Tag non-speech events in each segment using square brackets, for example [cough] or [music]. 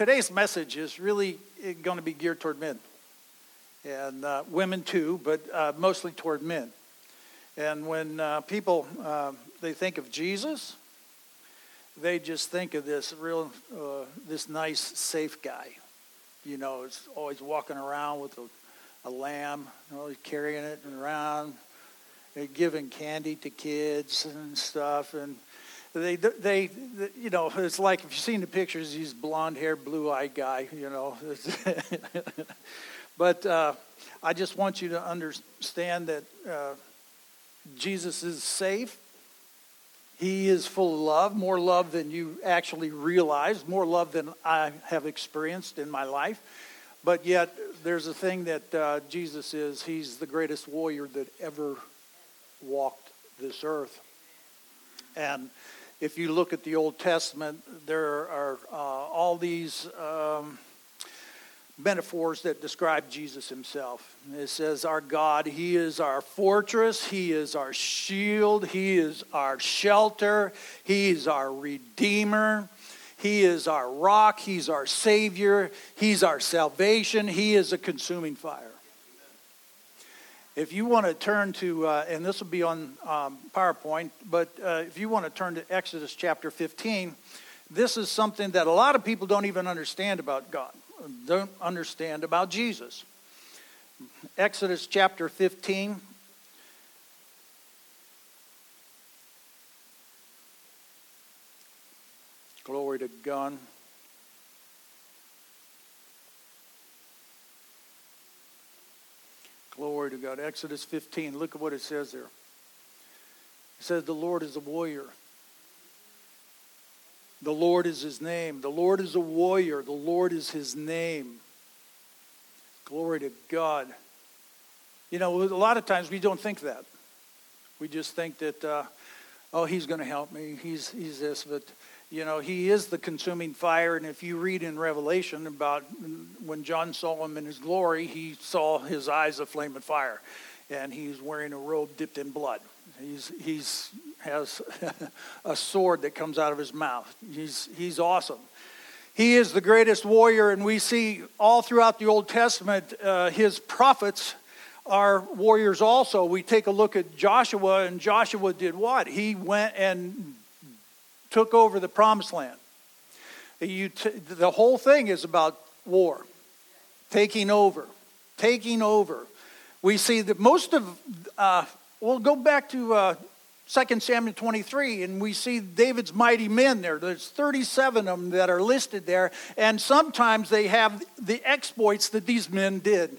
today's message is really going to be geared toward men and uh, women too, but uh, mostly toward men. And when uh, people uh, they think of Jesus, they just think of this real, uh, this nice, safe guy. You know, is always walking around with a, a lamb, always carrying it around, giving candy to kids and stuff, and they, they, you know, it's like if you've seen the pictures, he's blonde-haired, blue-eyed guy, you know. [laughs] but uh, I just want you to understand that uh, Jesus is safe. He is full of love, more love than you actually realize, more love than I have experienced in my life. But yet, there's a thing that uh, Jesus is. He's the greatest warrior that ever walked this earth. And if you look at the Old Testament, there are uh, all these um, metaphors that describe Jesus himself. It says, Our God, He is our fortress, He is our shield, He is our shelter, He is our Redeemer. He is our rock. He's our Savior. He's our salvation. He is a consuming fire. If you want to turn to, uh, and this will be on um, PowerPoint, but uh, if you want to turn to Exodus chapter 15, this is something that a lot of people don't even understand about God, don't understand about Jesus. Exodus chapter 15. Glory to God. Glory to God. Exodus 15, look at what it says there. It says, The Lord is a warrior. The Lord is his name. The Lord is a warrior. The Lord is his name. Glory to God. You know, a lot of times we don't think that. We just think that, uh, oh, he's going to help me. He's, he's this. But you know, he is the consuming fire. And if you read in Revelation about when John saw him in his glory, he saw his eyes a flame of fire. And he's wearing a robe dipped in blood. He's, he's has [laughs] a sword that comes out of his mouth. He's, he's awesome. He is the greatest warrior, and we see all throughout the Old Testament uh, his prophets are warriors also. We take a look at Joshua, and Joshua did what? He went and took over the promised land. T- the whole thing is about war, taking over, taking over. We see that most of, uh, we'll go back to uh, 2 Samuel 23, and we see David's mighty men there. There's 37 of them that are listed there, and sometimes they have the exploits that these men did.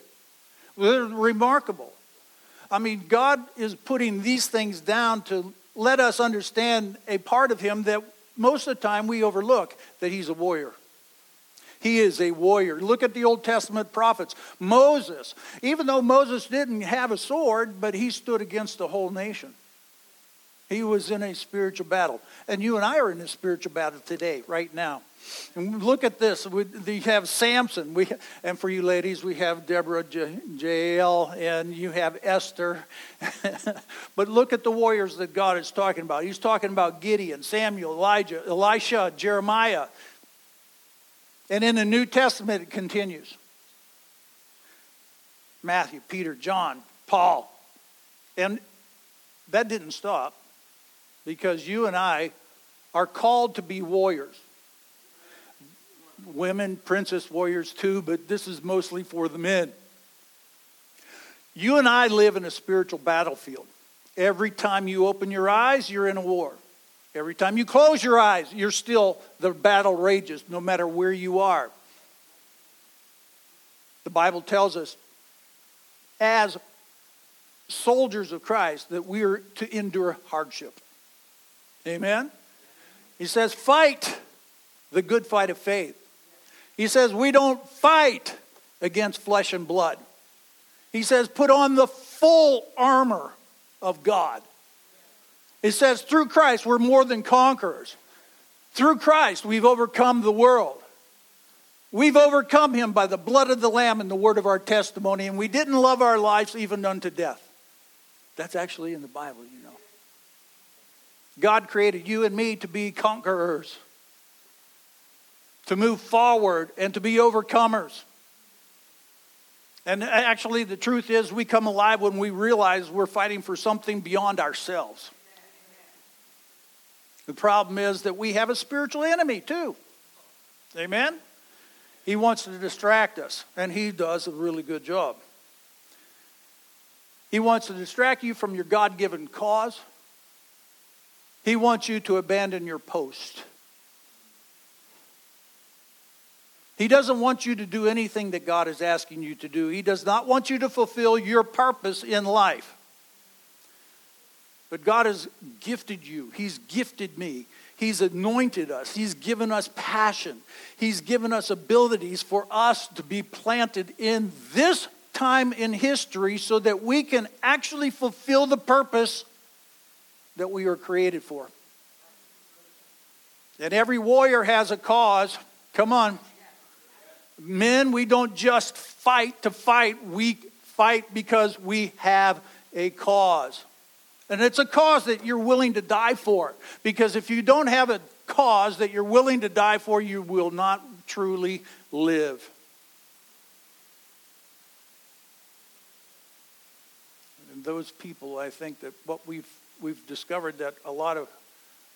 They're remarkable. I mean, God is putting these things down to let us understand a part of him that most of the time we overlook that he's a warrior. He is a warrior. Look at the Old Testament prophets. Moses, even though Moses didn't have a sword, but he stood against the whole nation. He was in a spiritual battle. And you and I are in a spiritual battle today, right now. And look at this. We, have Samson. We, and for you ladies, we have Deborah, J- Jael, and you have Esther. [laughs] but look at the warriors that God is talking about. He's talking about Gideon, Samuel, Elijah, Elisha, Jeremiah. And in the New Testament, it continues Matthew, Peter, John, Paul. And that didn't stop because you and I are called to be warriors. Women, princess warriors too, but this is mostly for the men. You and I live in a spiritual battlefield. Every time you open your eyes, you're in a war. Every time you close your eyes, you're still, the battle rages no matter where you are. The Bible tells us, as soldiers of Christ, that we are to endure hardship. Amen? He says, fight the good fight of faith. He says, we don't fight against flesh and blood. He says, put on the full armor of God. It says, through Christ, we're more than conquerors. Through Christ, we've overcome the world. We've overcome him by the blood of the Lamb and the word of our testimony, and we didn't love our lives even unto death. That's actually in the Bible, you know. God created you and me to be conquerors. to move forward and to be overcomers. And actually, the truth is, we come alive when we realize we're fighting for something beyond ourselves. The problem is that we have a spiritual enemy, too. Amen? He wants to distract us, and he does a really good job. He wants to distract you from your God given cause. He wants you to abandon your post. He doesn't want you to do anything that God is asking you to do. He does not want you to fulfill your purpose in life. But God has gifted you, He's gifted me. He's anointed us. He's given us passion. He's given us abilities for us to be planted in this time in history so that we can actually fulfill the purpose that we were created for. And every warrior has a cause. Come on. Men, we don't just fight to fight, we fight because we have a cause. And it's a cause that you're willing to die for. Because if you don't have a cause that you're willing to die for, you will not truly live. And those people, I think that what we've, we've discovered that a lot of,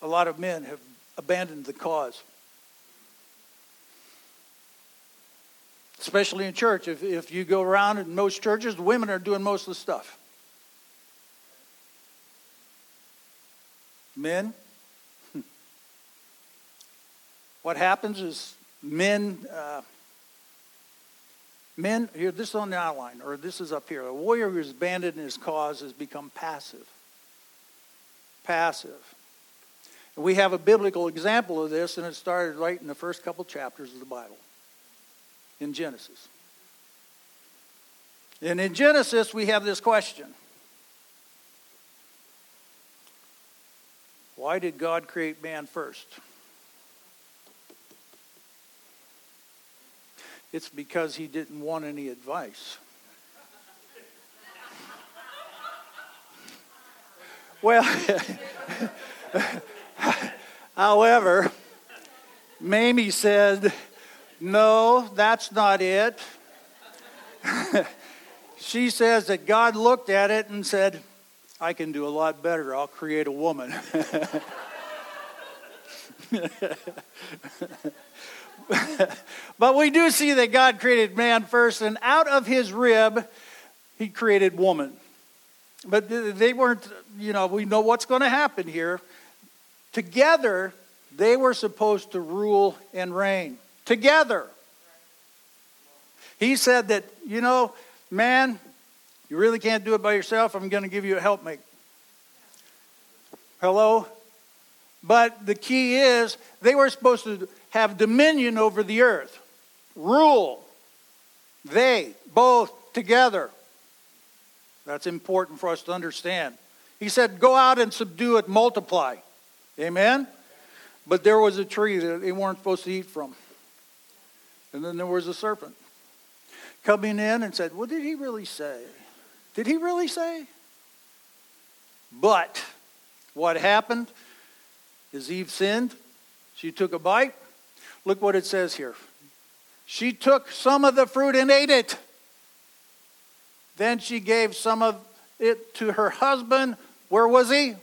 a lot of men have abandoned the cause. especially in church. If, if you go around in most churches, women are doing most of the stuff. Men, what happens is men, uh, men, here, this is on the outline, or this is up here. A warrior who is abandoned in his cause has become passive. Passive. We have a biblical example of this, and it started right in the first couple chapters of the Bible in Genesis. And in Genesis, we have this question Why did God create man first? It's because he didn't want any advice. Well, however, Mamie said, no, that's not it. she says that God looked at it and said, I can do a lot better. I'll create a woman. but we do see that God created man first, and out of his rib, he created woman. But they weren't, you know, we know what's going to happen here. Together, they were supposed to rule and reign together. He said that, you know, man, you really can't do it by yourself. I'm going to give you a helpmate. Hello? But the key is they were supposed to have dominion over the earth, rule. They, both together. That's important for us to understand. He said, Go out and subdue it, multiply. Amen? But there was a tree that they weren't supposed to eat from. And then there was a serpent coming in and said, What did he really say? Did he really say? But what happened is Eve sinned. She took a bite. Look what it says here. She took some of the fruit and ate it. Then she gave some of it to her husband. Where was he?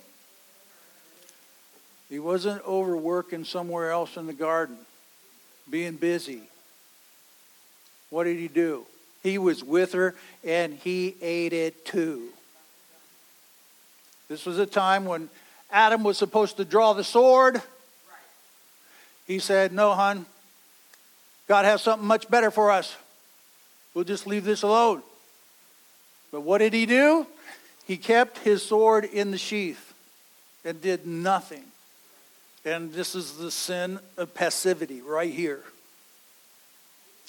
He wasn't overworking somewhere else in the garden, being busy. What did he do? He was with her and he ate it too. This was a time when Adam was supposed to draw the sword. He said, No, hon, God has something much better for us. We'll just leave this alone. But what did he do? He kept his sword in the sheath and did nothing. And this is the sin of passivity right here.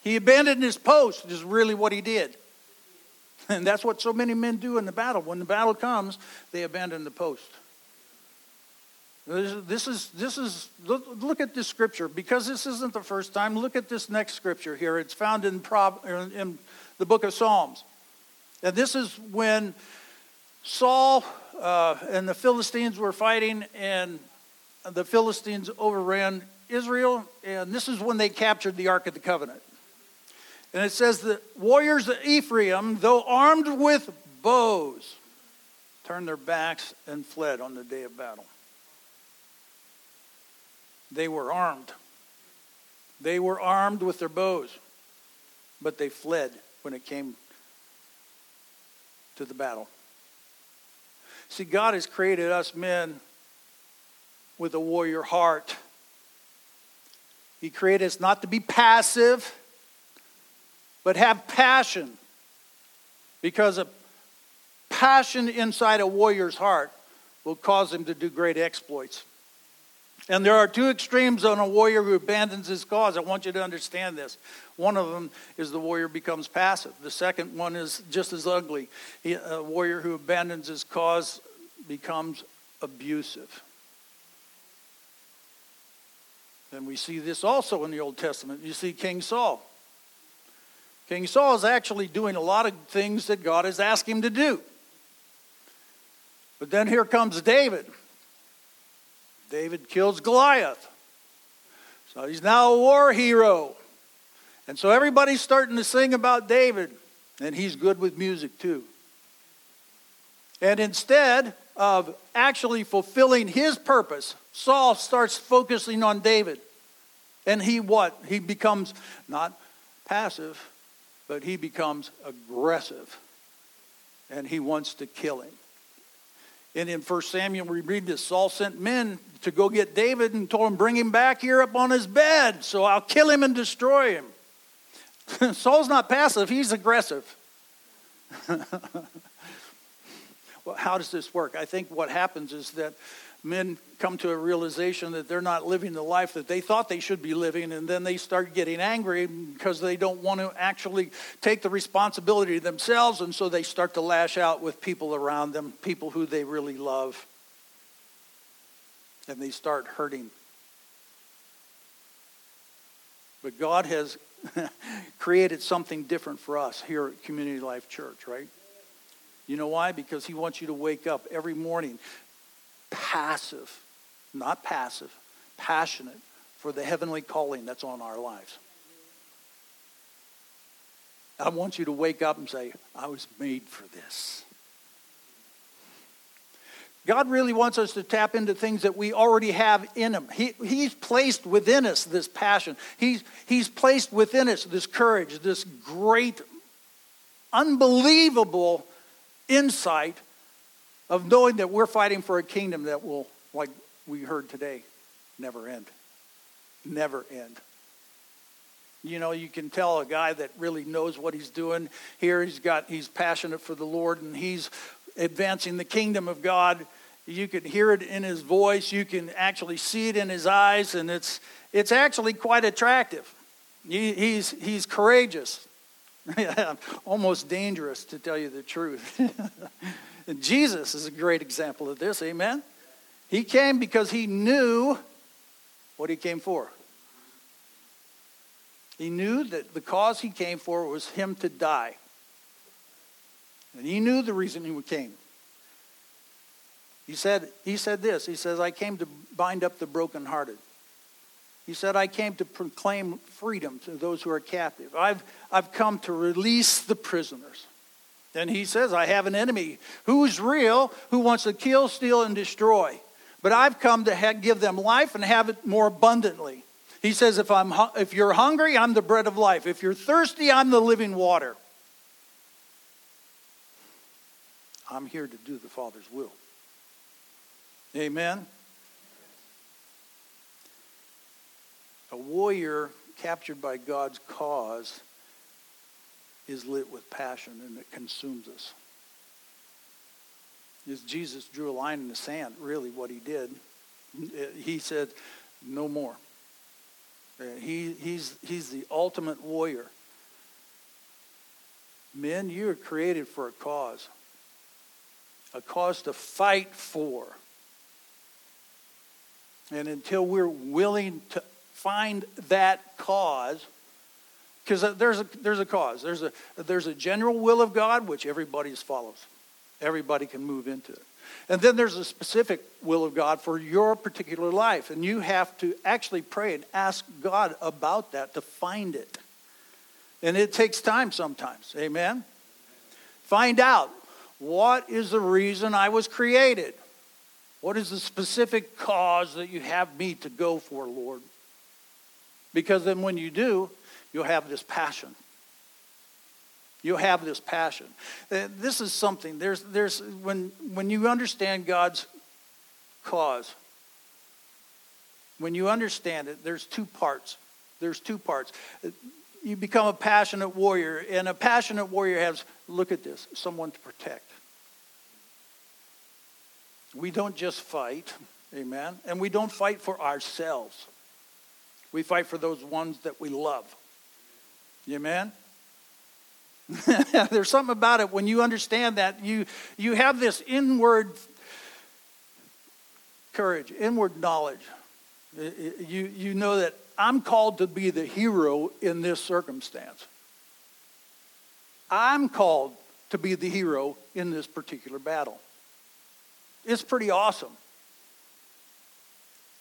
He abandoned his post, is really what he did. And that's what so many men do in the battle. When the battle comes, they abandon the post. This is, this is, look at this scripture. Because this isn't the first time, look at this next scripture here. It's found in, in the book of Psalms. And this is when Saul uh, and the Philistines were fighting, and the Philistines overran Israel, and this is when they captured the Ark of the Covenant. And it says that warriors of Ephraim, though armed with bows, turned their backs and fled on the day of battle. They were armed. They were armed with their bows, but they fled when it came to the battle. See, God has created us men with a warrior heart. He created us not to be passive, but have passion. Because a passion inside a warrior's heart will cause him to do great exploits. And there are two extremes on a warrior who abandons his cause. I want you to understand this. One of them is the warrior becomes passive. The second one is just as ugly. A warrior who abandons his cause becomes abusive. And we see this also in the Old Testament. You see King Saul. King Saul is actually doing a lot of things that God has asked him to do. But then here comes David. David kills Goliath. So he's now a war hero. And so everybody's starting to sing about David, and he's good with music too. And instead of actually fulfilling his purpose, Saul starts focusing on David. And he what? He becomes not passive, but he becomes aggressive. And he wants to kill him. And in 1 Samuel, we read this Saul sent men to go get David and told him, Bring him back here up on his bed, so I'll kill him and destroy him. [laughs] Saul's not passive, he's aggressive. [laughs] well, how does this work? I think what happens is that men come to a realization that they're not living the life that they thought they should be living, and then they start getting angry because they don't want to actually take the responsibility themselves, and so they start to lash out with people around them, people who they really love, and they start hurting. But God has [laughs] created something different for us here at Community Life Church, right? You know why? Because He wants you to wake up every morning passive, not passive, passionate for the heavenly calling that's on our lives. I want you to wake up and say, I was made for this. God really wants us to tap into things that we already have in Him. He, he's placed within us this passion. He's, he's placed within us this courage, this great, unbelievable insight of knowing that we're fighting for a kingdom that will, like we heard today, never end. Never end. You know, you can tell a guy that really knows what he's doing. Here he's got he's passionate for the Lord and he's advancing the kingdom of God. You can hear it in his voice, you can actually see it in his eyes, and it's it's actually quite attractive. He, he's he's courageous. [laughs] Almost dangerous to tell you the truth. [laughs] Jesus is a great example of this, amen? He came because he knew what he came for. He knew that the cause he came for was him to die. And he knew the reason he came. He said, he said this He says, I came to bind up the brokenhearted. He said, I came to proclaim freedom to those who are captive. I've, I've come to release the prisoners. And he says, I have an enemy who's real, who wants to kill, steal, and destroy. But I've come to ha- give them life and have it more abundantly. He says, if, I'm hu- if you're hungry, I'm the bread of life. If you're thirsty, I'm the living water. I'm here to do the Father's will. Amen. A warrior captured by God's cause is lit with passion and it consumes us. As Jesus drew a line in the sand, really what he did, uh, he said, no more. Uh, he, he's, he's the ultimate warrior. Men, you are created for a cause, a cause to fight for. And until we're willing to find that cause, because uh, there's a, there's a cause. There's a, there's a general will of God which everybody follows. Everybody can move into it. And then there's a specific will of God for your particular life. And you have to actually pray and ask God about that to find it. And it takes time sometimes. Amen? Find out what is the reason I was created? What is the specific cause that you have me to go for, Lord? Because then when you do, you'll have this passion. You'll have this passion. Uh, this is something, there's, there's, when, when you understand God's cause, when you understand it, there's two parts. There's two parts. You become a passionate warrior, and a passionate warrior has, look at this, someone to protect. We don't just fight, amen, and we don't fight for ourselves. We fight for those ones that we love. Amen? [laughs] There's something about it when you understand that you you have this inward courage, inward knowledge. You you know that I'm called to be the hero in this circumstance. I'm called to be the hero in this particular battle. It's pretty awesome.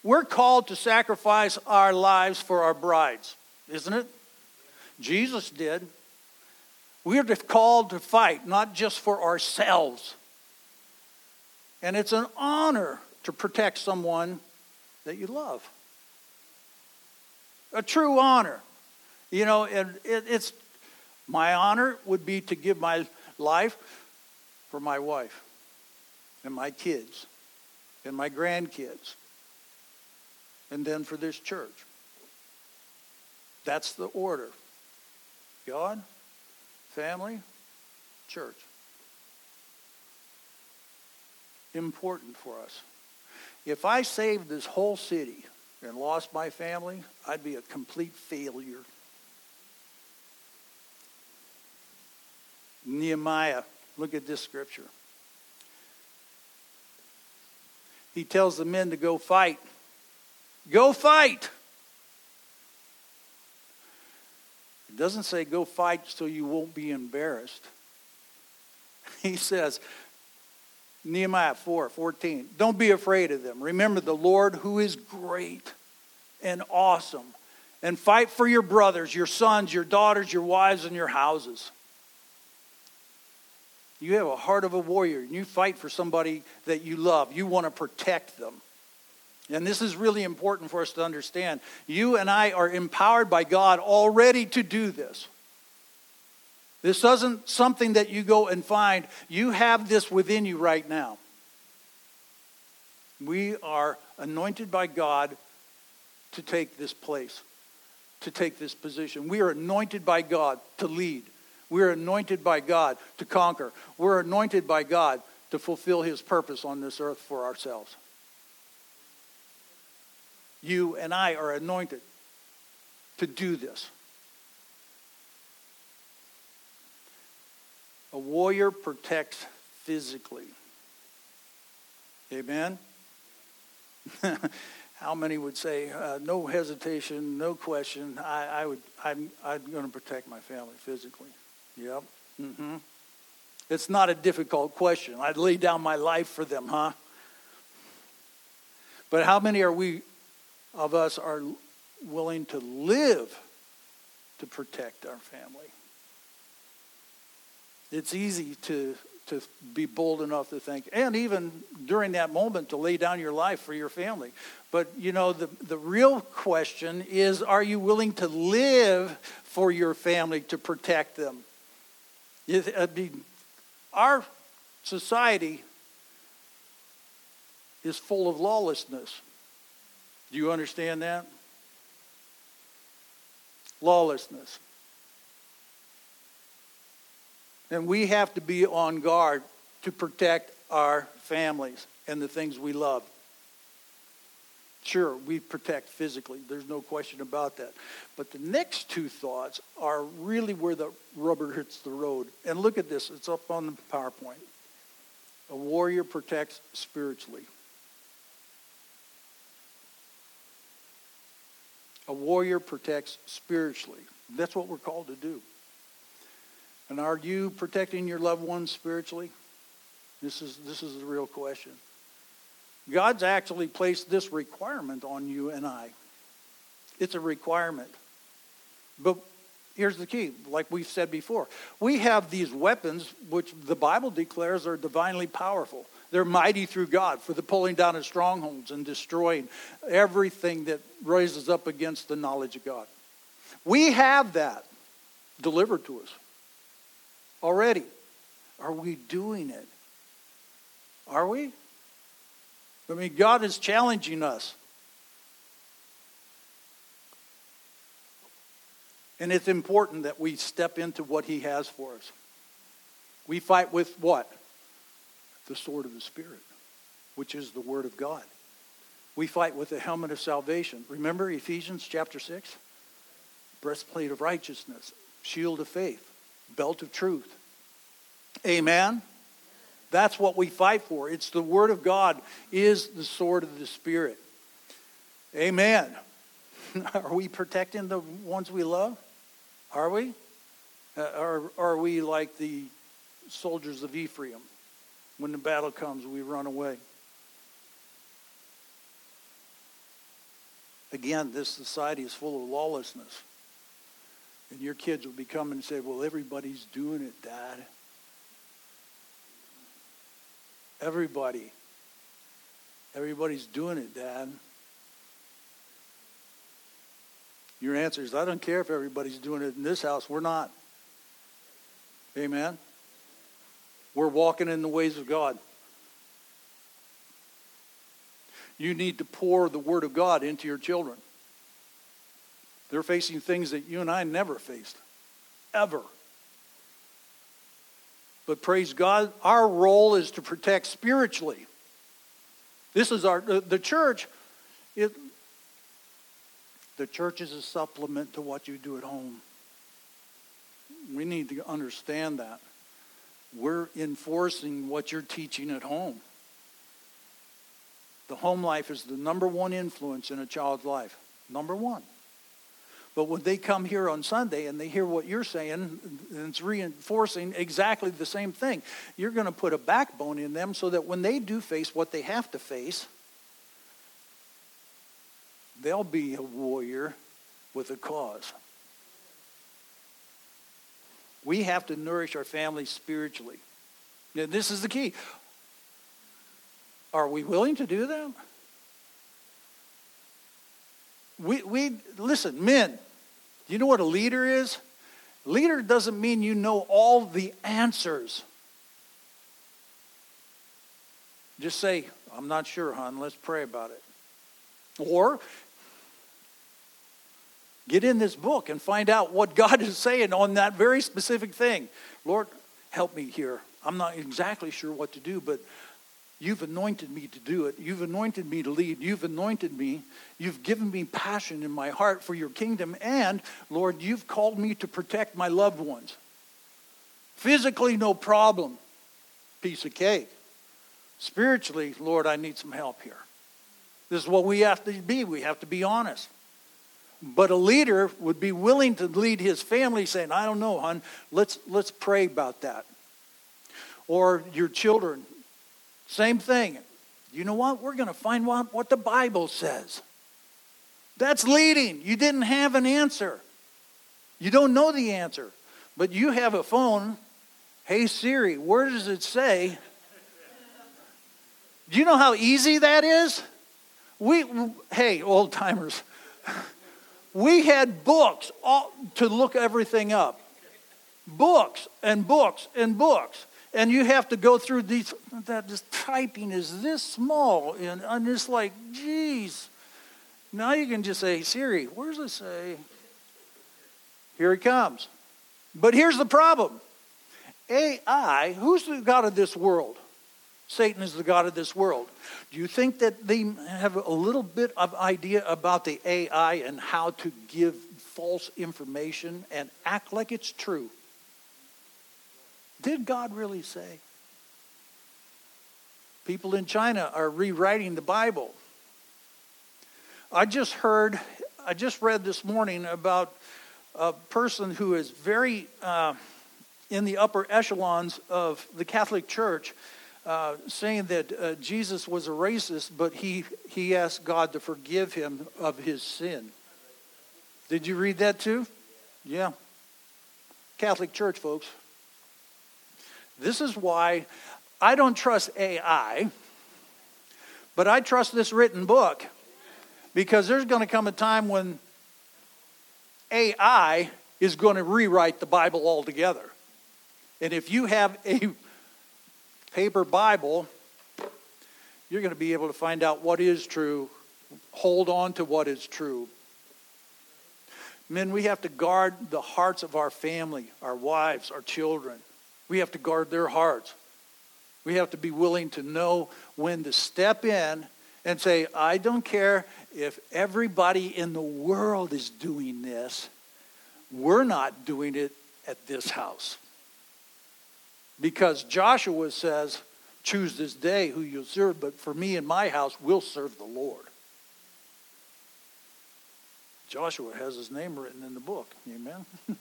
We're called to sacrifice our lives for our brides, isn't it? Jesus did. We're called to fight, not just for ourselves. And it's an honor to protect someone that you love. A true honor. You know, it, it, it's my honor would be to give my life for my wife and my kids and my grandkids and then for this church. That's the order. God, family, church. Important for us. If I saved this whole city and lost my family, I'd be a complete failure. Nehemiah, look at this scripture. He tells the men to go fight. Go fight. It doesn't say go fight so you won't be embarrassed. [laughs] He says, Nehemiah 4 14, don't be afraid of them. Remember the Lord who is great and awesome. And fight for your brothers, your sons, your daughters, your wives, and your houses. You have a heart of a warrior, and you fight for somebody that you love. You want to protect them. And this is really important for us to understand. You and I are empowered by God already to do this. This isn't something that you go and find. You have this within you right now. We are anointed by God to take this place, to take this position. We are anointed by God to lead. We're anointed by God to conquer. We're anointed by God to fulfill his purpose on this earth for ourselves you and I are anointed to do this. A warrior protects physically. Amen? [laughs] How many would say, uh, no hesitation, no question, I, I would, I'm, I'm going to protect my family physically? Yep. Mm-hmm. It's not a difficult question. I'd lay down my life for them, huh? But how many are we of us are willing to live to protect our family. It's easy to, to be bold enough to think, and even during that moment to lay down your life for your family. But you know, the, the real question is are you willing to live for your family to protect them? I mean, our society is full of lawlessness. Do you understand that? Lawlessness. And we have to be on guard to protect our families and the things we love. Sure, we protect physically. There's no question about that. But the next two thoughts are really where the rubber hits the road. And look at this. It's up on the PowerPoint. A warrior protects spiritually. A warrior protects spiritually. That's what we're called to do. And are you protecting your loved ones spiritually? This is, this is the real question. God's actually placed this requirement on you and I. It's a requirement. But here's the key, like we've said before. We have these weapons which the Bible declares are divinely powerful. They're mighty through God for the pulling down of strongholds and destroying everything that rises up against the knowledge of God. We have that delivered to us already. Are we doing it? Are we? I mean, God is challenging us. And it's important that we step into what He has for us. We fight with what? The sword of the Spirit, which is the Word of God. We fight with the helmet of salvation. Remember Ephesians chapter 6? Breastplate of righteousness, shield of faith, belt of truth. Amen? That's what we fight for. It's the Word of God is the sword of the Spirit. Amen. [laughs] Are we protecting the ones we love? Are we? Uh, are, are we like the soldiers of Ephraim? When the battle comes, we run away. Again, this society is full of lawlessness. And your kids will be coming and say, Well, everybody's doing it, Dad. Everybody. Everybody's doing it, Dad. Your answer is, I don't care if everybody's doing it in this house. We're not. Amen. We're walking in the ways of God. You need to pour the Word of God into your children. They're facing things that you and I never faced, ever. But praise God, our role is to protect spiritually. This is our, the church, it, the church is a supplement to what you do at home. We need to understand that. We're enforcing what you're teaching at home. The home life is the number one influence in a child's life. Number one. But when they come here on Sunday and they hear what you're saying, it's reinforcing exactly the same thing, you're going to put a backbone in them so that when they do face what they have to face, they'll be a warrior with a cause. We have to nourish our families spiritually. This is the key. Are we willing to do that? We, we listen, men, you know what a leader is? Leader doesn't mean you know all the answers. Just say, I'm not sure, hon. Let's pray about it. Or get in this book and find out what God is saying on that very specific thing. Lord, help me here. I'm not exactly sure what to do, but You've anointed me to do it. You've anointed me to lead. You've anointed me. You've given me passion in my heart for your kingdom. And, Lord, you've called me to protect my loved ones. Physically, no problem. Piece of cake. Spiritually, Lord, I need some help here. This is what we have to be. We have to be honest. But a leader would be willing to lead his family saying, I don't know, hon, let's, let's pray about that. Or your children, same thing. You know what? We're going to find out what the Bible says. That's leading. You didn't have an answer. You don't know the answer. But you have a phone. Hey Siri, where does it say? Do you know how easy that is? We, hey, old timers, [laughs] we had books all, to look everything up. Books and books and books. And you have to go through these that this typing is this small and i'm just like geez. Now you can just say siri where's it say? Here it comes. But here's the problem. Ai who's the god of this world? Satan is the god of this world do you think that they have a little bit of idea about the ai and how to give false information and act like it's true did God really say? People in China are rewriting the Bible. I just heard, I just read this morning about a person who is very uh, in the upper echelons of the Catholic Church. Uh, saying that uh, Jesus was a racist, but he, he asked God to forgive him of his sin. Did you read that too? Yeah. Catholic Church, folks. This is why I don't trust AI, but I trust this written book because there's going to come a time when AI is going to rewrite the Bible altogether. And if you have a paper Bible, you're going to be able to find out what is true, hold on to what is true. Men, we have to guard the hearts of our family, our wives, our children. We have to guard their hearts. We have to be willing to know when to step in and say, I don't care if everybody in the world is doing this, we're not doing it at this house. Because Joshua says, Choose this day who you'll serve, but for me and my house, we'll serve the Lord. Joshua has his name written in the book. Amen. [laughs]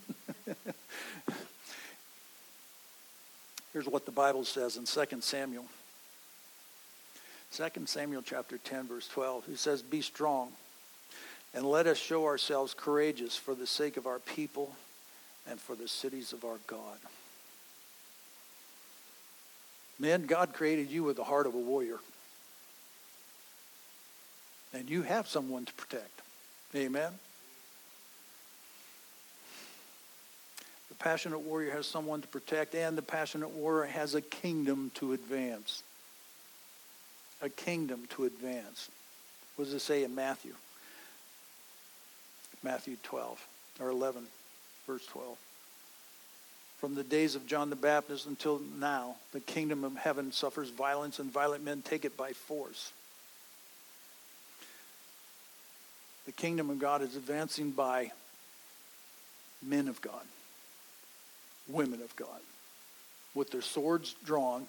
Here's what the Bible says in 2 Samuel. 2 Samuel chapter 10 verse 12. He says, "Be strong and let us show ourselves courageous for the sake of our people and for the cities of our God." Men, God created you with the heart of a warrior. And you have someone to protect. Amen. The passionate warrior has someone to protect, and the passionate warrior has a kingdom to advance. A kingdom to advance. What does it say in Matthew? Matthew 12 or 11, verse 12. From the days of John the Baptist until now, the kingdom of heaven suffers violence, and violent men take it by force. The kingdom of God is advancing by men of God, women of God, with their swords drawn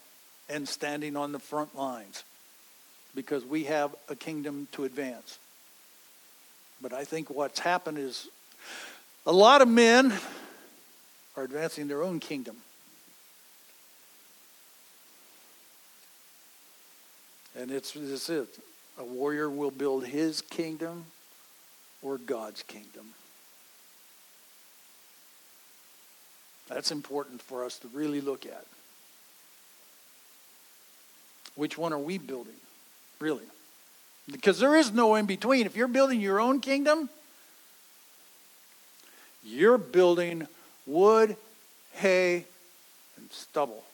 and standing on the front lines because we have a kingdom to advance. But I think what's happened is a lot of men are advancing their own kingdom. And it's this it. A warrior will build his kingdom or God's kingdom. That's important for us to really look at. Which one are we building? Really? Because there is no in between. If you're building your own kingdom, you're building wood, hay, and stubble.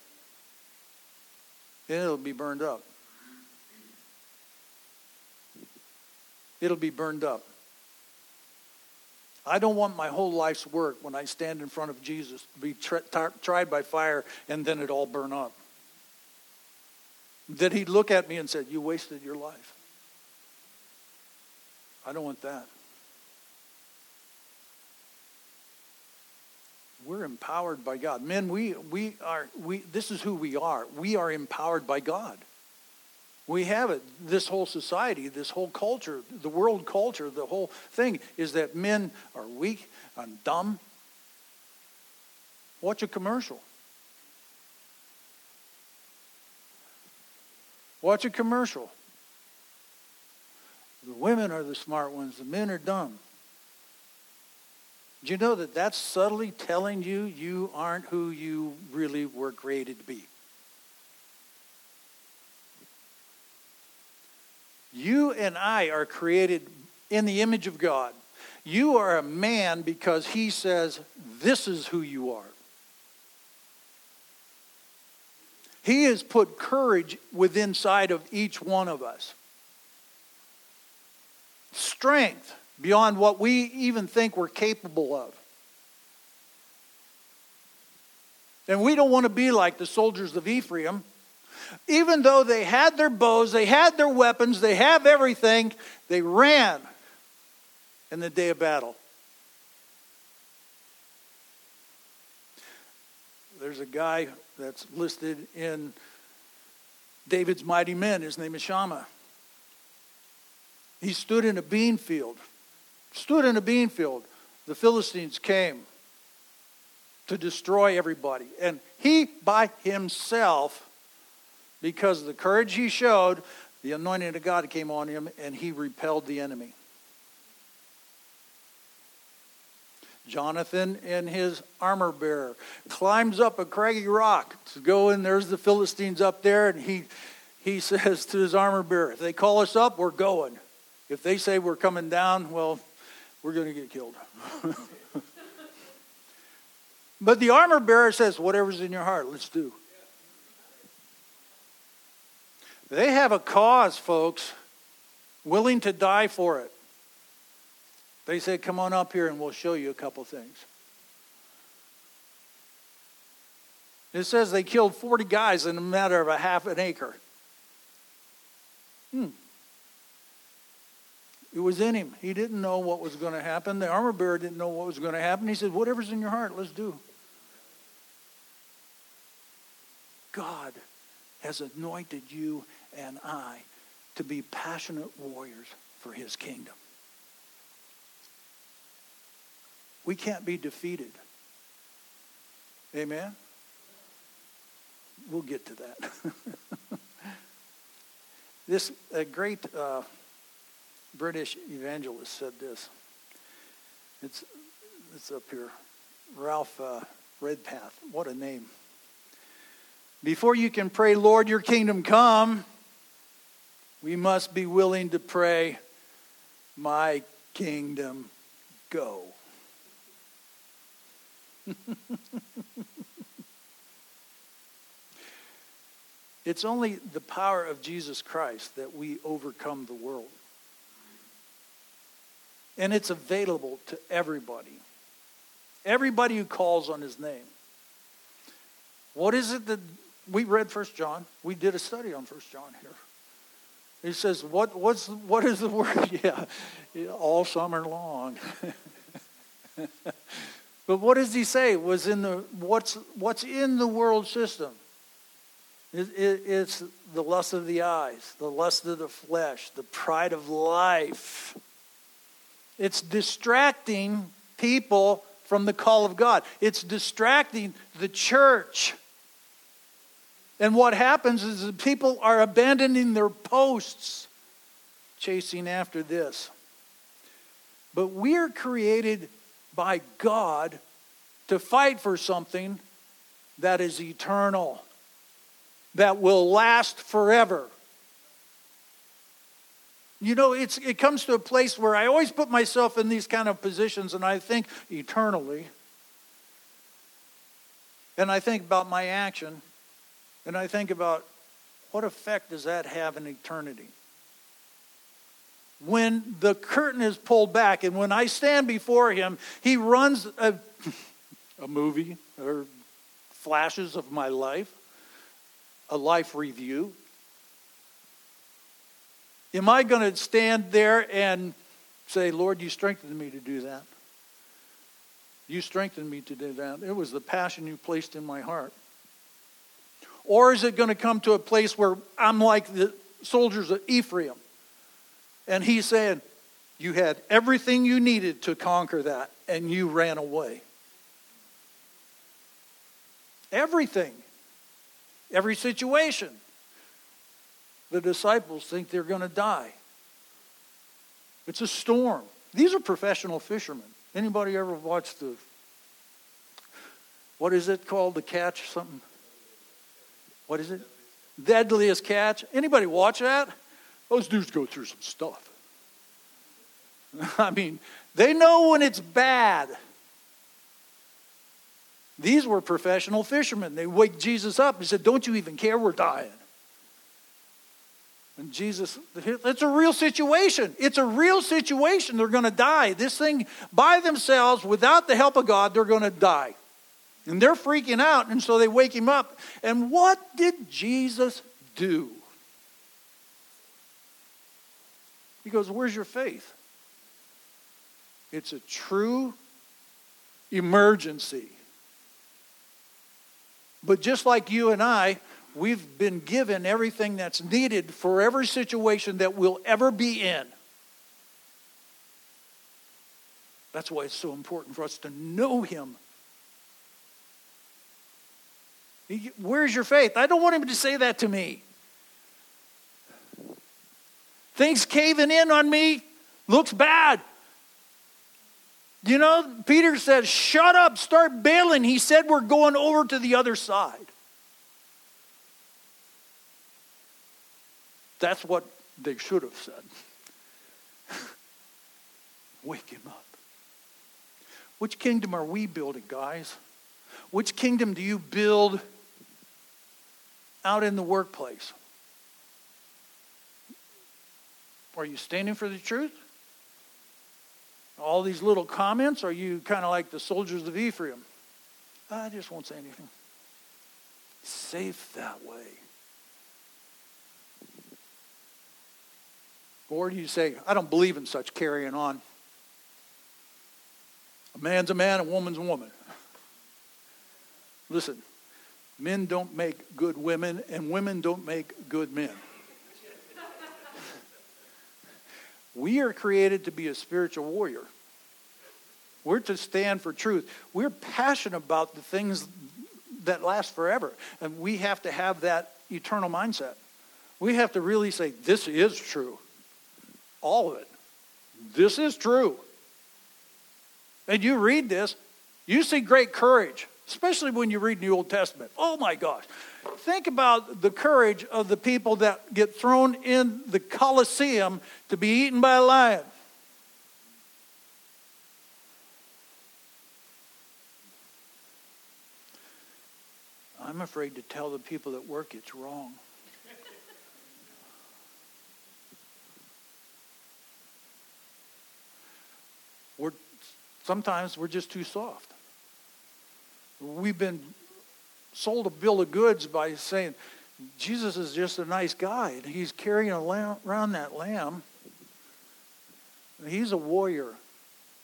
And it'll be burned up. It'll be burned up. I don't want my whole life's work when I stand in front of Jesus to be tried by fire and then it all burn up. That he'd look at me and said, You wasted your life. I don't want that. We're empowered by God. Men, we, we are, we, this is who we are. We are empowered by God. We have it. This whole society, this whole culture, the world culture, the whole thing is that men are weak and dumb. Watch a commercial. Watch a commercial. The women are the smart ones, the men are dumb. Do you know that that's subtly telling you you aren't who you really were created to be? You and I are created in the image of God. You are a man because he says, This is who you are. He has put courage within inside of each one of us. Strength beyond what we even think we're capable of. And we don't want to be like the soldiers of Ephraim. Even though they had their bows, they had their weapons, they have everything, they ran in the day of battle. There's a guy that's listed in David's mighty men. His name is Shammah. He stood in a bean field stood in a bean field. The Philistines came to destroy everybody. And he by himself because of the courage he showed, the anointing of God came on him and he repelled the enemy. Jonathan and his armor bearer climbs up a craggy rock to go in. There's the Philistines up there, and he he [laughs] says to his armor bearer, "If they call us up, we're going. If they say we're coming down, well, we're going to get killed." [laughs] but the armor bearer says, "Whatever's in your heart, let's do." They have a cause, folks, willing to die for it. They said, Come on up here and we'll show you a couple things. It says they killed 40 guys in a matter of a half an acre. Hmm. It was in him. He didn't know what was going to happen. The armor bearer didn't know what was going to happen. He said, Whatever's in your heart, let's do. God has anointed you and I to be passionate warriors for his kingdom. We can't be defeated. Amen? We'll get to that. [laughs] this a great uh, British evangelist said this. It's, it's up here. Ralph uh, Redpath. What a name. Before you can pray, Lord, your kingdom come, we must be willing to pray, my kingdom go. [laughs] it's only the power of Jesus Christ that we overcome the world. And it's available to everybody. Everybody who calls on his name. What is it that we read First John? We did a study on First John here. He says, "What what's what is the word? [laughs] yeah, all summer long." [laughs] But what does he say was in the what's what's in the world system? It, it, it's the lust of the eyes, the lust of the flesh, the pride of life. It's distracting people from the call of God. It's distracting the church. And what happens is that people are abandoning their posts, chasing after this. But we're created by God to fight for something that is eternal, that will last forever. You know, it's, it comes to a place where I always put myself in these kind of positions and I think eternally. And I think about my action and I think about what effect does that have in eternity? when the curtain is pulled back and when I stand before him, he runs a, [laughs] a movie or flashes of my life, a life review. Am I going to stand there and say, Lord, you strengthened me to do that? You strengthened me to do that. It was the passion you placed in my heart. Or is it going to come to a place where I'm like the soldiers of Ephraim? And he's saying, You had everything you needed to conquer that, and you ran away. Everything. Every situation. The disciples think they're going to die. It's a storm. These are professional fishermen. Anybody ever watched the what is it called? The catch something? What is it? Deadliest catch. Anybody watch that? Those dudes go through some stuff. [laughs] I mean, they know when it's bad. These were professional fishermen. They wake Jesus up and said, Don't you even care? We're dying. And Jesus, it's a real situation. It's a real situation. They're going to die. This thing by themselves, without the help of God, they're going to die. And they're freaking out. And so they wake him up. And what did Jesus do? He goes, Where's your faith? It's a true emergency. But just like you and I, we've been given everything that's needed for every situation that we'll ever be in. That's why it's so important for us to know Him. Where's your faith? I don't want Him to say that to me. Things caving in on me looks bad. You know, Peter said, Shut up, start bailing. He said, We're going over to the other side. That's what they should have said. [laughs] Wake him up. Which kingdom are we building, guys? Which kingdom do you build out in the workplace? Are you standing for the truth? All these little comments, are you kind of like the soldiers of Ephraim? I just won't say anything. Safe that way. Or do you say, I don't believe in such carrying on? A man's a man, a woman's a woman. Listen, men don't make good women, and women don't make good men. [laughs] we are created to be a spiritual warrior. We're to stand for truth. We're passionate about the things that last forever. And we have to have that eternal mindset. We have to really say, this is true. All of it. This is true. And you read this, you see great courage, especially when you read the Old Testament. Oh my gosh. Think about the courage of the people that get thrown in the Colosseum to be eaten by a lion. I'm afraid to tell the people at work it's wrong. we're, sometimes we're just too soft. We've been sold a bill of goods by saying Jesus is just a nice guy, and he's carrying around that lamb. He's a warrior.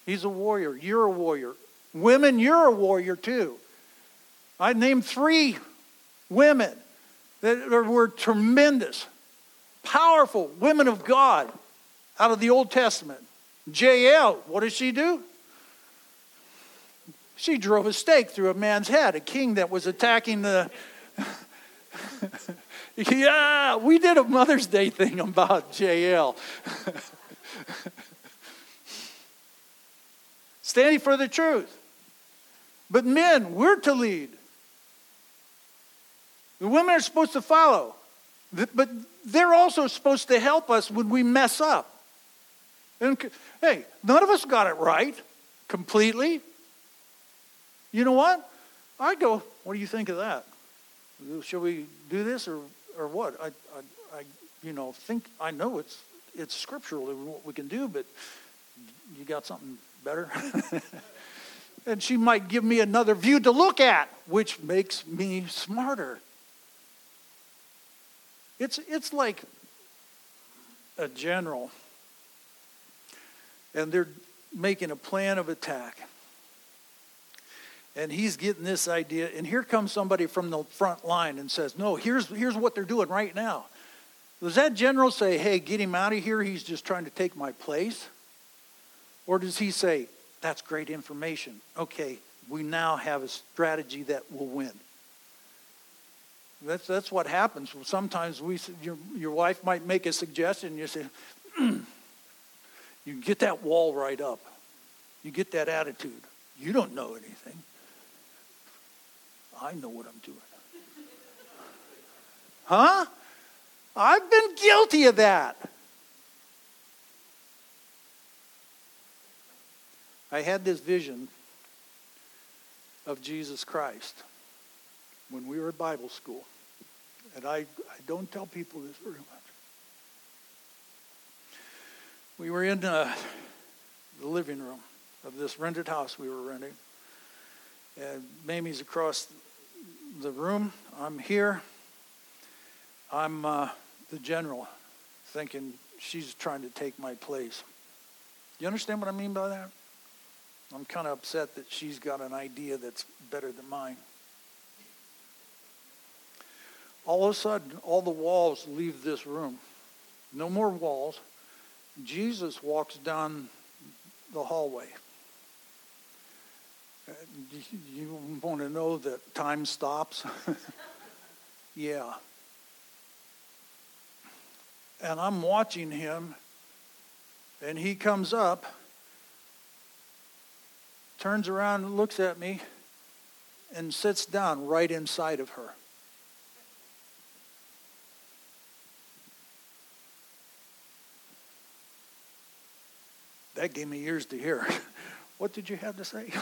He's a warrior. You're a warrior. Women, you're a warrior too. I named three women that were tremendous, powerful women of God out of the Old Testament. Jael, what did she do? She drove a stake through a man's head, a king that was attacking the. [laughs] yeah, we did a Mother's Day thing about Jael. [laughs] Standing for the truth. But men, we're to lead. The women are supposed to follow. But they're also supposed to help us when we mess up. And hey, none of us got it right completely. You know what? I go, what do you think of that? Shall we do this or, or what? I, I, I, you know, think, I know it's, it's scriptural what we can do, but you got something better? [laughs] and she might give me another view to look at, which makes me smarter. It's, it's like a general and they're making a plan of attack. And he's getting this idea, and here comes somebody from the front line and says, No, here's, here's what they're doing right now. Does that general say, Hey, get him out of here, he's just trying to take my place? Or does he say, That's great information. Okay, we now have a strategy that will win. That's, that's what happens. Sometimes we, your, your wife might make a suggestion, and you say, [clears throat] You get that wall right up. You get that attitude. You don't know anything. I know what I'm doing. Huh? I've been guilty of that. I had this vision of Jesus Christ when we were at Bible school. And I, I don't tell people this very much. We were in uh, the living room of this rented house we were renting. And Mamie's across the room. I'm here. I'm uh, the general, thinking she's trying to take my place. You understand what I mean by that? I'm kind of upset that she's got an idea that's better than mine. All of a sudden, all the walls leave this room. No more walls. Jesus walks down the hallway. You want to know that time stops? [laughs] yeah. And I'm watching him, and he comes up, turns around looks at me, and sits down right inside of her. That gave me ears to hear. [laughs] What did you have to say? [laughs]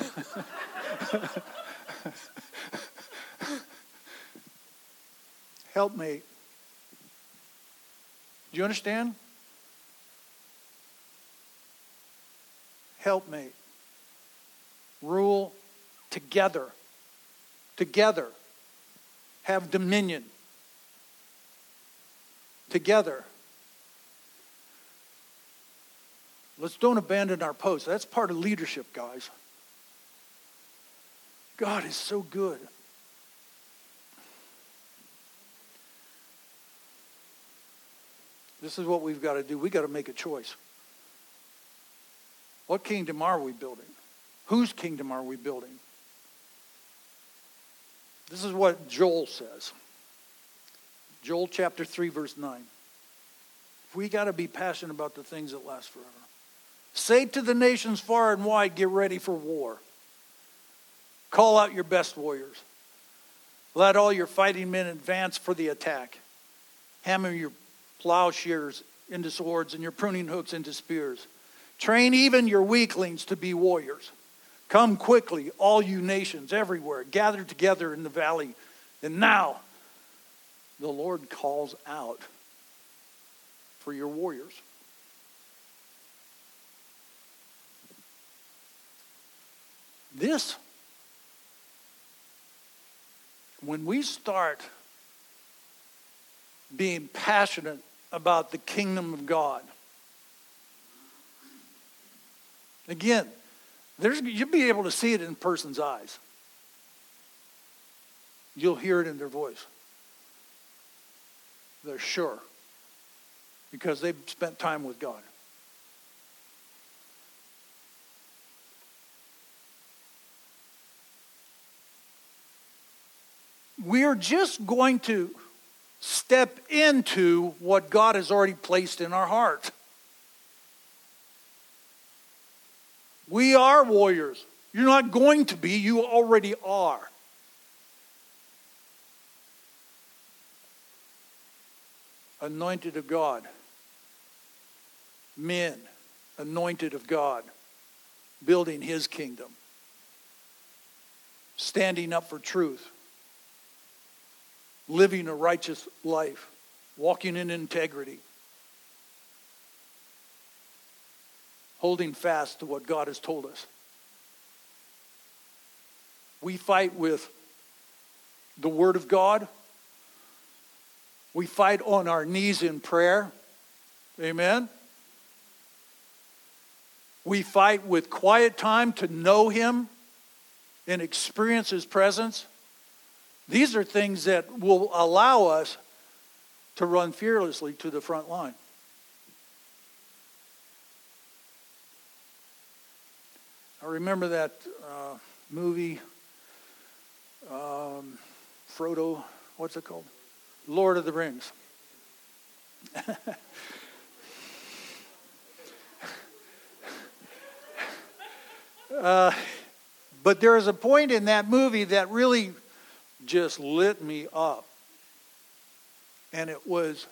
Help me. Do you understand? Help me. Rule together. Together. Have dominion. Together. Let's don't abandon our post. That's part of leadership, guys. God is so good. This is what we've got to do. We've got to make a choice. What kingdom are we building? Whose kingdom are we building? This is what Joel says. Joel chapter 3, verse 9. We got to be passionate about the things that last forever. Say to the nations far and wide, get ready for war. Call out your best warriors. Let all your fighting men advance for the attack. Hammer your plowshares into swords and your pruning hooks into spears. Train even your weaklings to be warriors. Come quickly, all you nations everywhere. Gather together in the valley. And now, the Lord calls out for your warriors. This, when we start being passionate about the kingdom of God, again, there's, you'll be able to see it in a person's eyes. You'll hear it in their voice. They're sure because they've spent time with God. We're just going to step into what God has already placed in our heart. We are warriors. You're not going to be, you already are. Anointed of God. Men, anointed of God, building his kingdom, standing up for truth living a righteous life, walking in integrity, holding fast to what God has told us. We fight with the Word of God. We fight on our knees in prayer. Amen. We fight with quiet time to know Him and experience His presence. These are things that will allow us to run fearlessly to the front line. I remember that uh, movie, um, Frodo, what's it called? Lord of the Rings. [laughs] uh, but there is a point in that movie that really just lit me up. And it was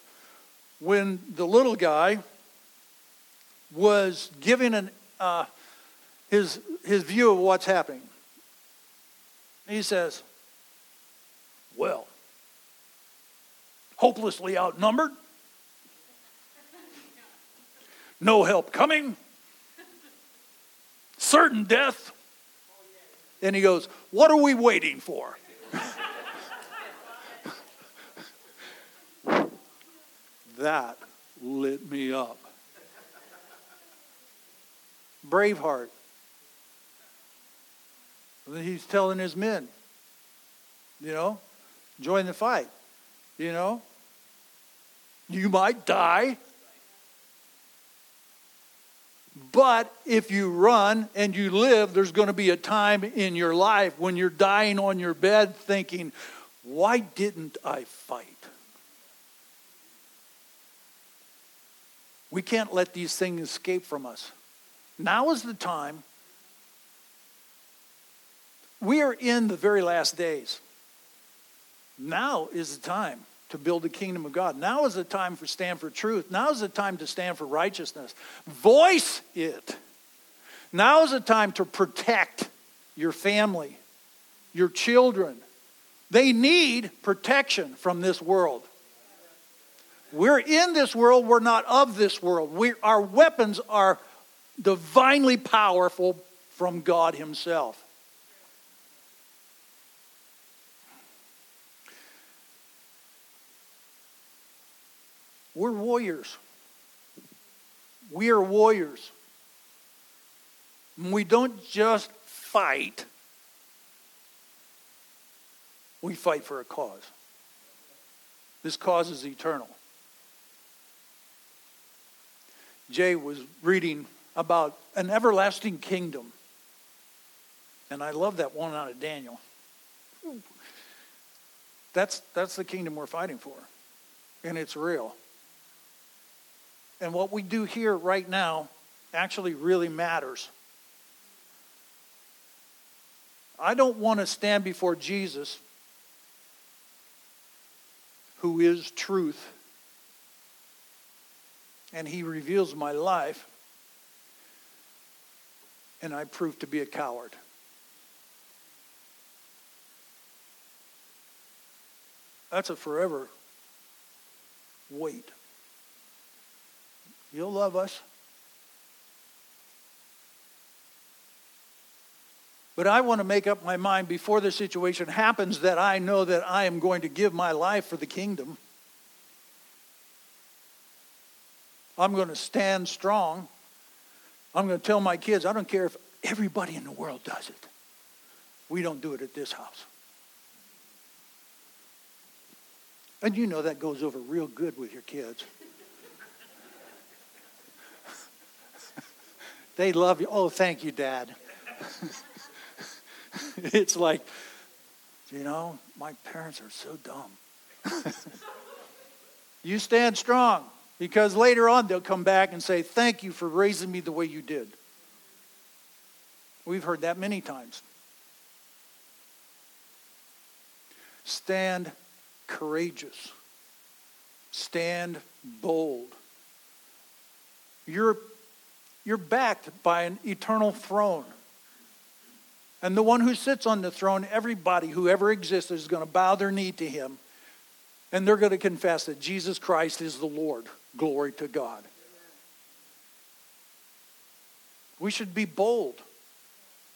when the little guy was giving an, uh, his, his view of what's happening. He says, Well, hopelessly outnumbered, no help coming, certain death. And he goes, What are we waiting for? That lit me up. Braveheart. He's telling his men, you know, join the fight. You know, you might die. But if you run and you live, there's going to be a time in your life when you're dying on your bed thinking, why didn't I fight? We can't let these things escape from us. Now is the time. We are in the very last days. Now is the time to build the kingdom of God. Now is the time for stand for truth. Now is the time to stand for righteousness. Voice it. Now is the time to protect your family, your children. They need protection from this world. We're in this world, we're not of this world. We, our weapons are divinely powerful from God Himself. We're warriors. We are warriors. We don't just fight, we fight for a cause. This cause is eternal. Jay was reading about an everlasting kingdom. And I love that one out of Daniel. That's, that's the kingdom we're fighting for. And it's real. And what we do here right now actually really matters. I don't want to stand before Jesus, who is truth, and he reveals my life, and I prove to be a coward. That's a forever wait. You'll love us. But I want to make up my mind before the situation happens that I know that I am going to give my life for the kingdom. I'm going to stand strong. I'm going to tell my kids, I don't care if everybody in the world does it. We don't do it at this house. And you know that goes over real good with your kids. [laughs] they love you. Oh, thank you, Dad. [laughs] it's like, you know, my parents are so dumb. [laughs] you stand strong. Because later on, they'll come back and say, Thank you for raising me the way you did. We've heard that many times. Stand courageous. Stand bold. You're, you're backed by an eternal throne. And the one who sits on the throne, everybody who ever existed is going to bow their knee to him. And they're going to confess that Jesus Christ is the Lord. Glory to God. We should be bold.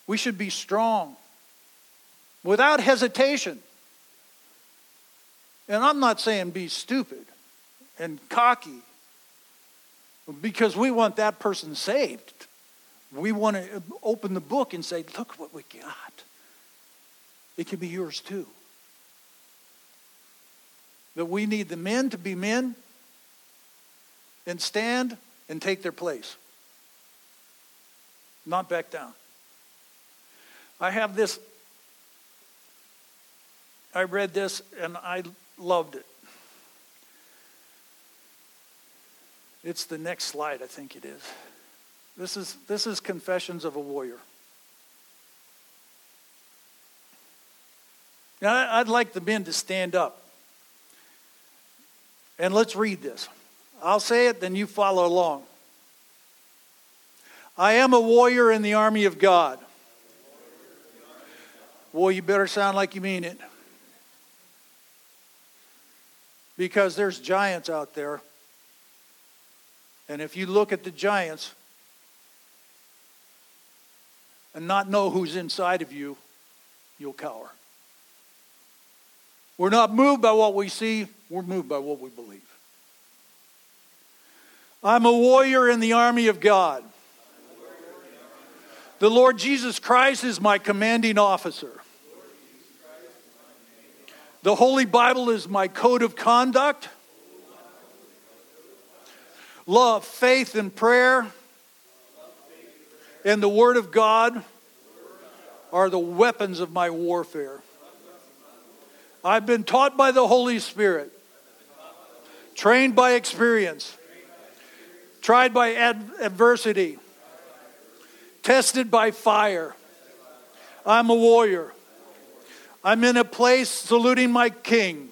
We should be strong without hesitation. And I'm not saying be stupid and cocky because we want that person saved. We want to open the book and say, look what we got. It can be yours too. That we need the men to be men and stand and take their place. Not back down. I have this, I read this and I loved it. It's the next slide, I think it is. This is, this is Confessions of a Warrior. Now, I'd like the men to stand up. And let's read this. I'll say it, then you follow along. I am a warrior in the army of God. Well, you better sound like you mean it. Because there's giants out there. And if you look at the giants and not know who's inside of you, you'll cower. We're not moved by what we see, we're moved by what we believe. I'm a warrior in the army of God. The Lord Jesus Christ is my commanding officer. The Holy Bible is my code of conduct. Love, faith, and prayer, and the Word of God are the weapons of my warfare. I've been taught by the Holy Spirit, trained by experience tried by ad- adversity, tested by fire. I'm a warrior. I'm in a place saluting my king,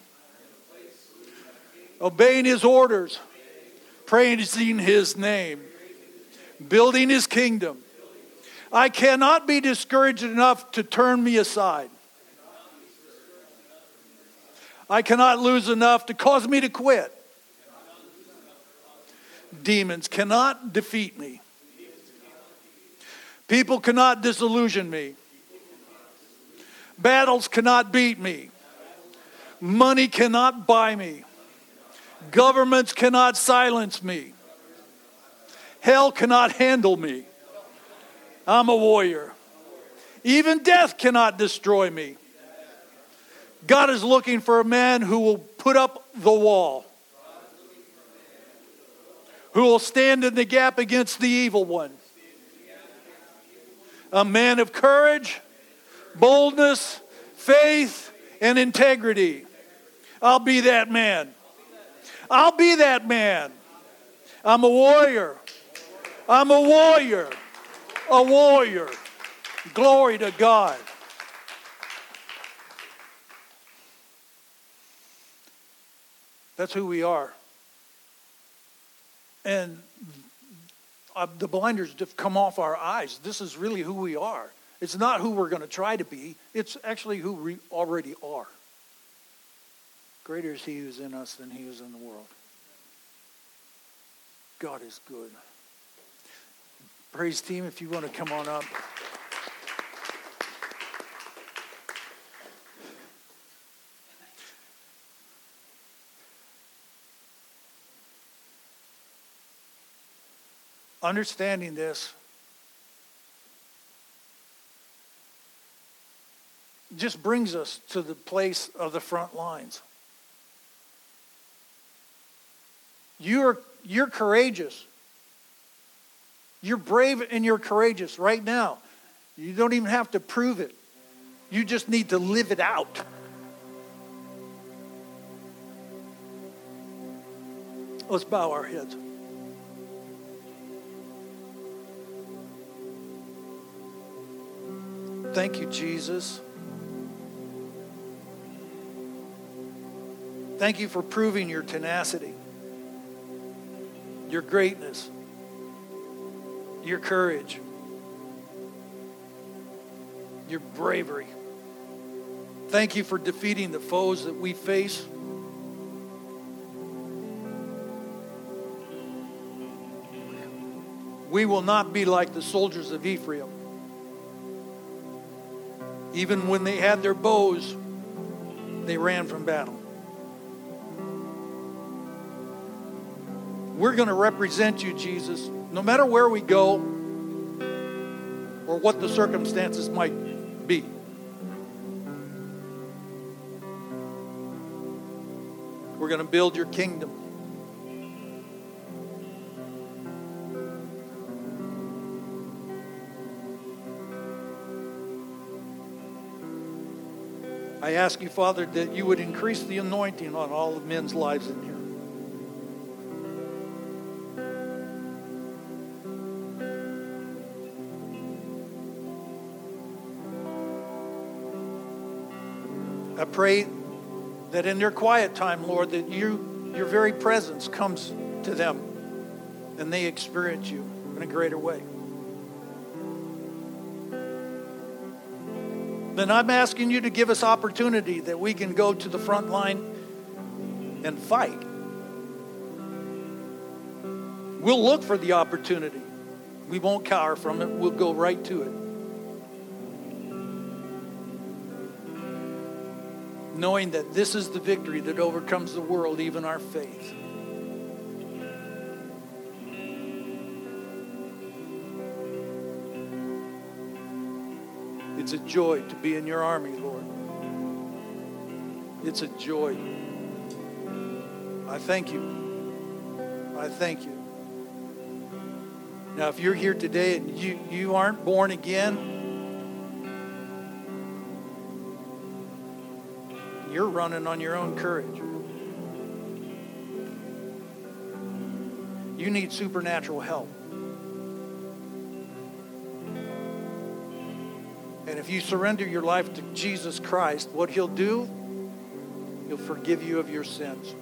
obeying his orders, praising his name, building his kingdom. I cannot be discouraged enough to turn me aside. I cannot lose enough to cause me to quit. Demons cannot defeat me. People cannot disillusion me. Battles cannot beat me. Money cannot buy me. Governments cannot silence me. Hell cannot handle me. I'm a warrior. Even death cannot destroy me. God is looking for a man who will put up the wall, who will stand in the gap against the evil one. A man of courage, boldness, faith, and integrity. I'll be that man. I'll be that man. I'm a warrior. I'm a warrior. A warrior. Glory to God. That's who we are. And uh, the blinders have come off our eyes. This is really who we are. It's not who we're going to try to be, it's actually who we already are. Greater is he who's in us than he who's in the world. God is good. Praise team, if you want to come on up. Understanding this just brings us to the place of the front lines. You're, you're courageous. You're brave and you're courageous right now. You don't even have to prove it. You just need to live it out. Let's bow our heads. Thank you, Jesus. Thank you for proving your tenacity, your greatness, your courage, your bravery. Thank you for defeating the foes that we face. We will not be like the soldiers of Ephraim. Even when they had their bows, they ran from battle. We're going to represent you, Jesus, no matter where we go or what the circumstances might be. We're going to build your kingdom. I ask you, Father, that you would increase the anointing on all of men's lives in here. I pray that in their quiet time, Lord, that you, your very presence comes to them and they experience you in a greater way. Then I'm asking you to give us opportunity that we can go to the front line and fight. We'll look for the opportunity. We won't cower from it. We'll go right to it. Knowing that this is the victory that overcomes the world, even our faith. It's a joy to be in your army, Lord. It's a joy. I thank you. I thank you. Now, if you're here today and you, you aren't born again, you're running on your own courage. You need supernatural help. And if you surrender your life to Jesus Christ, what he'll do, he'll forgive you of your sins.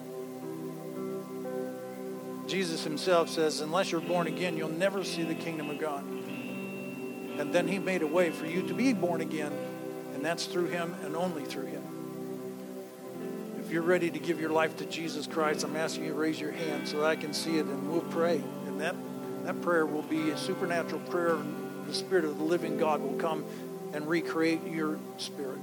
Jesus himself says, unless you're born again, you'll never see the kingdom of God. And then he made a way for you to be born again, and that's through him and only through him. If you're ready to give your life to Jesus Christ, I'm asking you to raise your hand so that I can see it and we'll pray. And that, that prayer will be a supernatural prayer. The Spirit of the living God will come and recreate your spirit.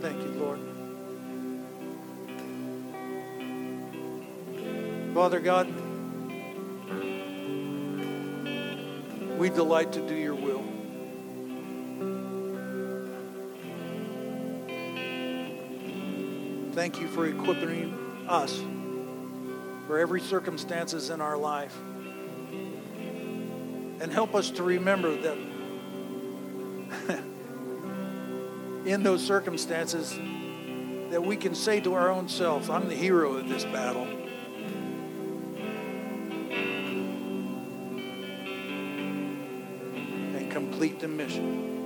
Thank you, Lord. Father God, we delight to do your will. Thank you for equipping us for every circumstances in our life. And help us to remember that [laughs] in those circumstances that we can say to our own self, I'm the hero of this battle. And complete the mission.